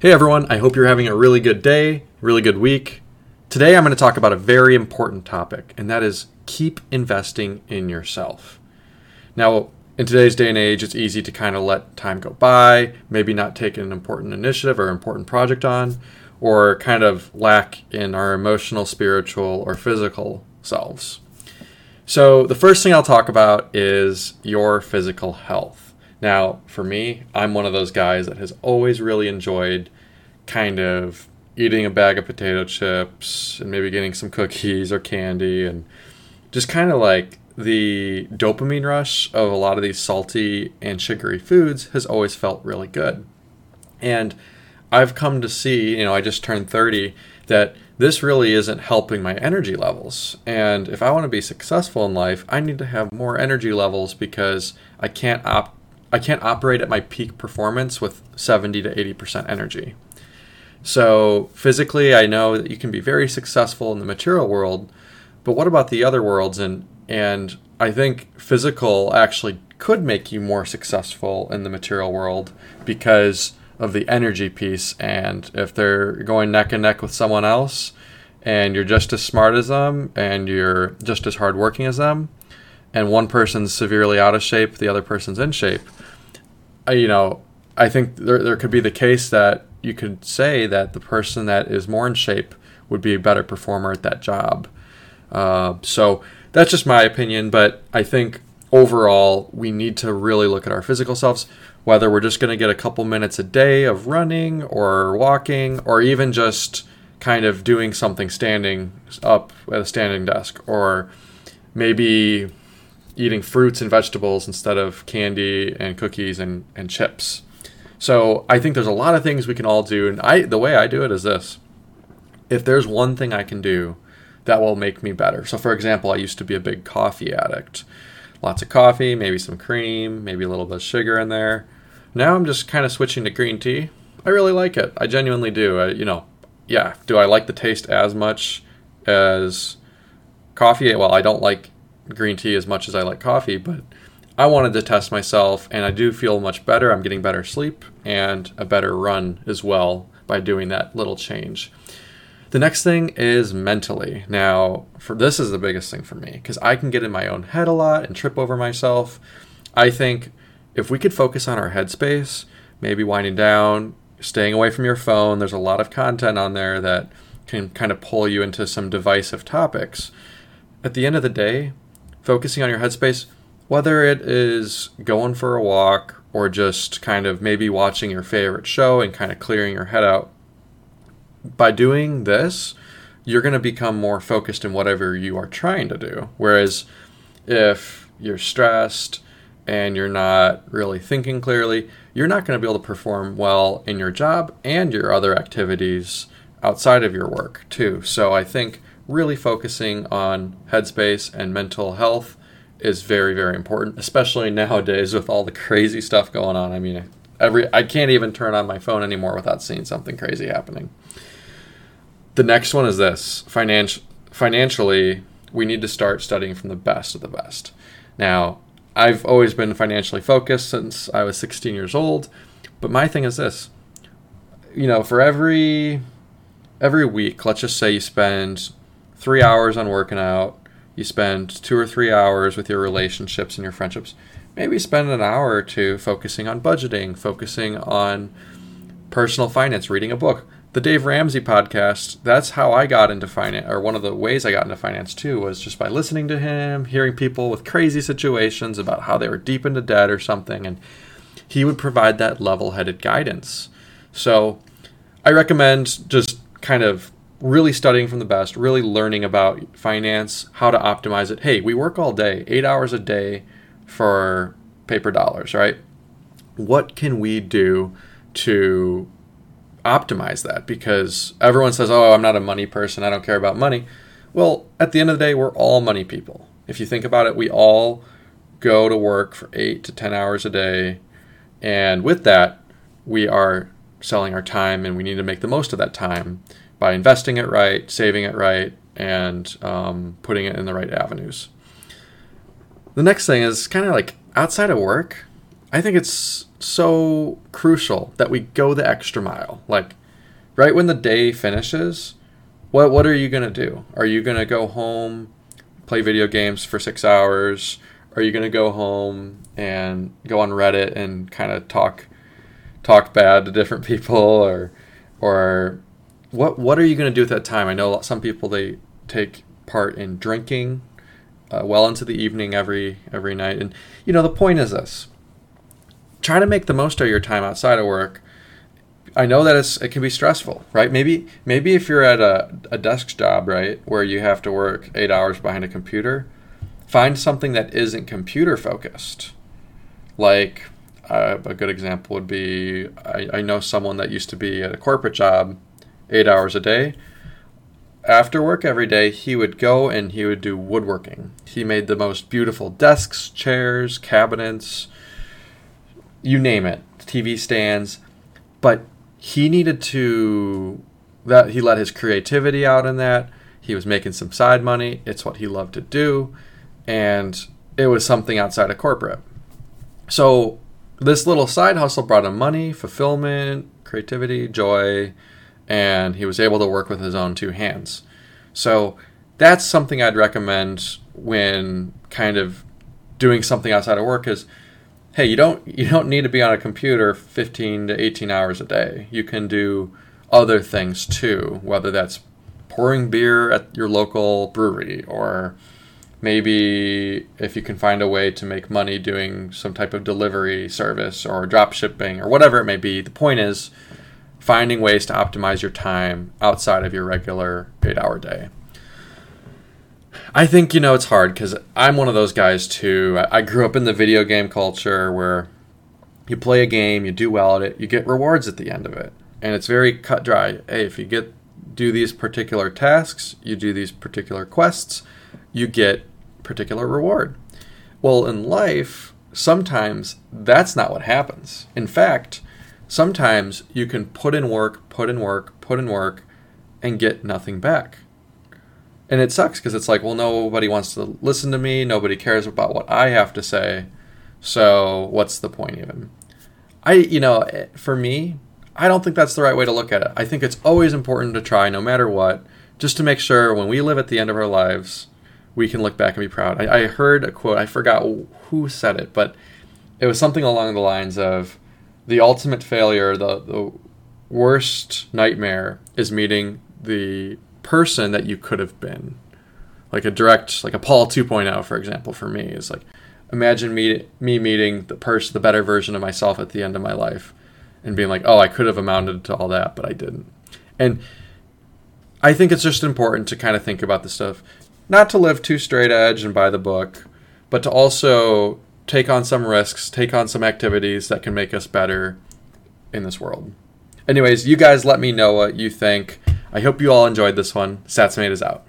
Hey everyone, I hope you're having a really good day, really good week. Today I'm going to talk about a very important topic, and that is keep investing in yourself. Now, in today's day and age, it's easy to kind of let time go by, maybe not take an important initiative or important project on, or kind of lack in our emotional, spiritual, or physical selves. So, the first thing I'll talk about is your physical health. Now, for me, I'm one of those guys that has always really enjoyed kind of eating a bag of potato chips and maybe getting some cookies or candy and just kind of like the dopamine rush of a lot of these salty and sugary foods has always felt really good. And I've come to see, you know, I just turned 30, that this really isn't helping my energy levels. And if I want to be successful in life, I need to have more energy levels because I can't opt I can't operate at my peak performance with 70 to 80% energy. So, physically, I know that you can be very successful in the material world, but what about the other worlds? And, and I think physical actually could make you more successful in the material world because of the energy piece. And if they're going neck and neck with someone else, and you're just as smart as them, and you're just as hardworking as them, and one person's severely out of shape, the other person's in shape, you know, I think there, there could be the case that you could say that the person that is more in shape would be a better performer at that job. Uh, so that's just my opinion, but I think overall we need to really look at our physical selves, whether we're just going to get a couple minutes a day of running or walking, or even just kind of doing something standing up at a standing desk, or maybe eating fruits and vegetables instead of candy and cookies and, and chips. So I think there's a lot of things we can all do. And I the way I do it is this. If there's one thing I can do that will make me better. So for example, I used to be a big coffee addict. Lots of coffee, maybe some cream, maybe a little bit of sugar in there. Now I'm just kind of switching to green tea. I really like it. I genuinely do. I, you know, yeah, do I like the taste as much as coffee? Well, I don't like green tea as much as I like coffee, but I wanted to test myself, and I do feel much better. I'm getting better sleep and a better run as well by doing that little change. The next thing is mentally. Now, for this is the biggest thing for me because I can get in my own head a lot and trip over myself. I think if we could focus on our headspace, maybe winding down, staying away from your phone, there's a lot of content on there that can kind of pull you into some divisive topics. At the end of the day, focusing on your headspace, whether it is going for a walk or just kind of maybe watching your favorite show and kind of clearing your head out. By doing this, you're going to become more focused in whatever you are trying to do. Whereas if you're stressed and you're not really thinking clearly, you're not going to be able to perform well in your job and your other activities outside of your work, too. So I think really focusing on headspace and mental health is very very important especially nowadays with all the crazy stuff going on. I mean every i can't even turn on my phone anymore without seeing something crazy happening. The next one is this. Financial financially we need to start studying from the best of the best. Now i've always been financially focused since i was 16 years old but my thing is this. You know for every every week let's just say you spend three hours on working out, you spend two or three hours with your relationships and your friendships, maybe spend an hour or two focusing on budgeting, focusing on personal finance, reading a book. The Dave Ramsey podcast, that's how I got into finance, or one of the ways I got into finance too, was just by listening to him, hearing people with crazy situations about how they were deep into debt or something, and he would provide that level headed guidance. So I recommend just kind of really studying from the best, really learning about finance, how to optimize it. Hey, we work all day, eight hours a day for paper dollars, right? What can we do to optimize that? Because everyone says, oh, I'm not a money person, I don't care about money. Well, at the end of the day, we're all money people. If you think about it, we all go to work for eight to 10 hours a day. And with that, we are selling our time and we need to make the most of that time by investing it right, saving it right, and um, putting it in the right avenues. The next thing is kind of like outside of work, I think it's so crucial that we go the extra mile. Like right when the day finishes, what what are you going to do? Are you going to go home, play video games for 6 hours? Are you going to go home and go on Reddit and kind of talk talk bad to different people or or what what are you going to do with that time? I know some people they take part in drinking uh, well into the evening every every night, and you know the point is this: try to make the most of your time outside of work. I know that it's, it can be stressful, right? Maybe maybe if you're at a, a desk job, right, where you have to work eight hours behind a computer, find something that isn't computer focused. Like uh, a good example would be I, I know someone that used to be at a corporate job eight hours a day. After work every day, he would go and he would do woodworking. He made the most beautiful desks, chairs, cabinets, you name it, TV stands. But he needed to that he let his creativity out in that. He was making some side money. It's what he loved to do, and it was something outside of corporate. So this little side hustle brought him money, fulfillment, creativity, joy, and he was able to work with his own two hands. So that's something I'd recommend when kind of doing something outside of work is hey, you don't you don't need to be on a computer 15 to 18 hours a day. You can do other things too, whether that's pouring beer at your local brewery or maybe if you can find a way to make money doing some type of delivery service or drop shipping or whatever it may be. The point is finding ways to optimize your time outside of your regular eight hour day. I think, you know, it's hard because I'm one of those guys too. I, grew up in the video game culture where you play a game, you do well at it, you get rewards at the end of it. And it's very cut dry. Hey, if you get do these particular tasks, you do these particular quests, you get particular reward. Well, in life, sometimes that's not what happens. In fact, sometimes you can put in work, put in work, put in work, and get nothing back. And it sucks because it's like, well, nobody wants to listen to me. Nobody cares about what I have to say. So what's the point even? I, you know, eh, for me, I don't think that's the right way to look at it. I think it's always important to try, no matter what, just to make sure when we live at the end of our lives, we can look back and be proud. I, I heard a quote, I forgot who said it, but it was something along the lines of, the ultimate failure, the, the worst nightmare is meeting the person that you could have been. Like a direct, like a Paul 2.0, for example, for me is like, imagine me, me meeting the person, the better version of myself at the end of my life and being like, oh, I could have amounted to all that, but I didn't. And I think it's just important to kind of think about this stuff, not to live too straight edge and by the book, but to also take on some risks, take on some activities that can make us better in this world. Anyways, you guys let me know what you think. I hope you all enjoyed this one. Satsmate is out.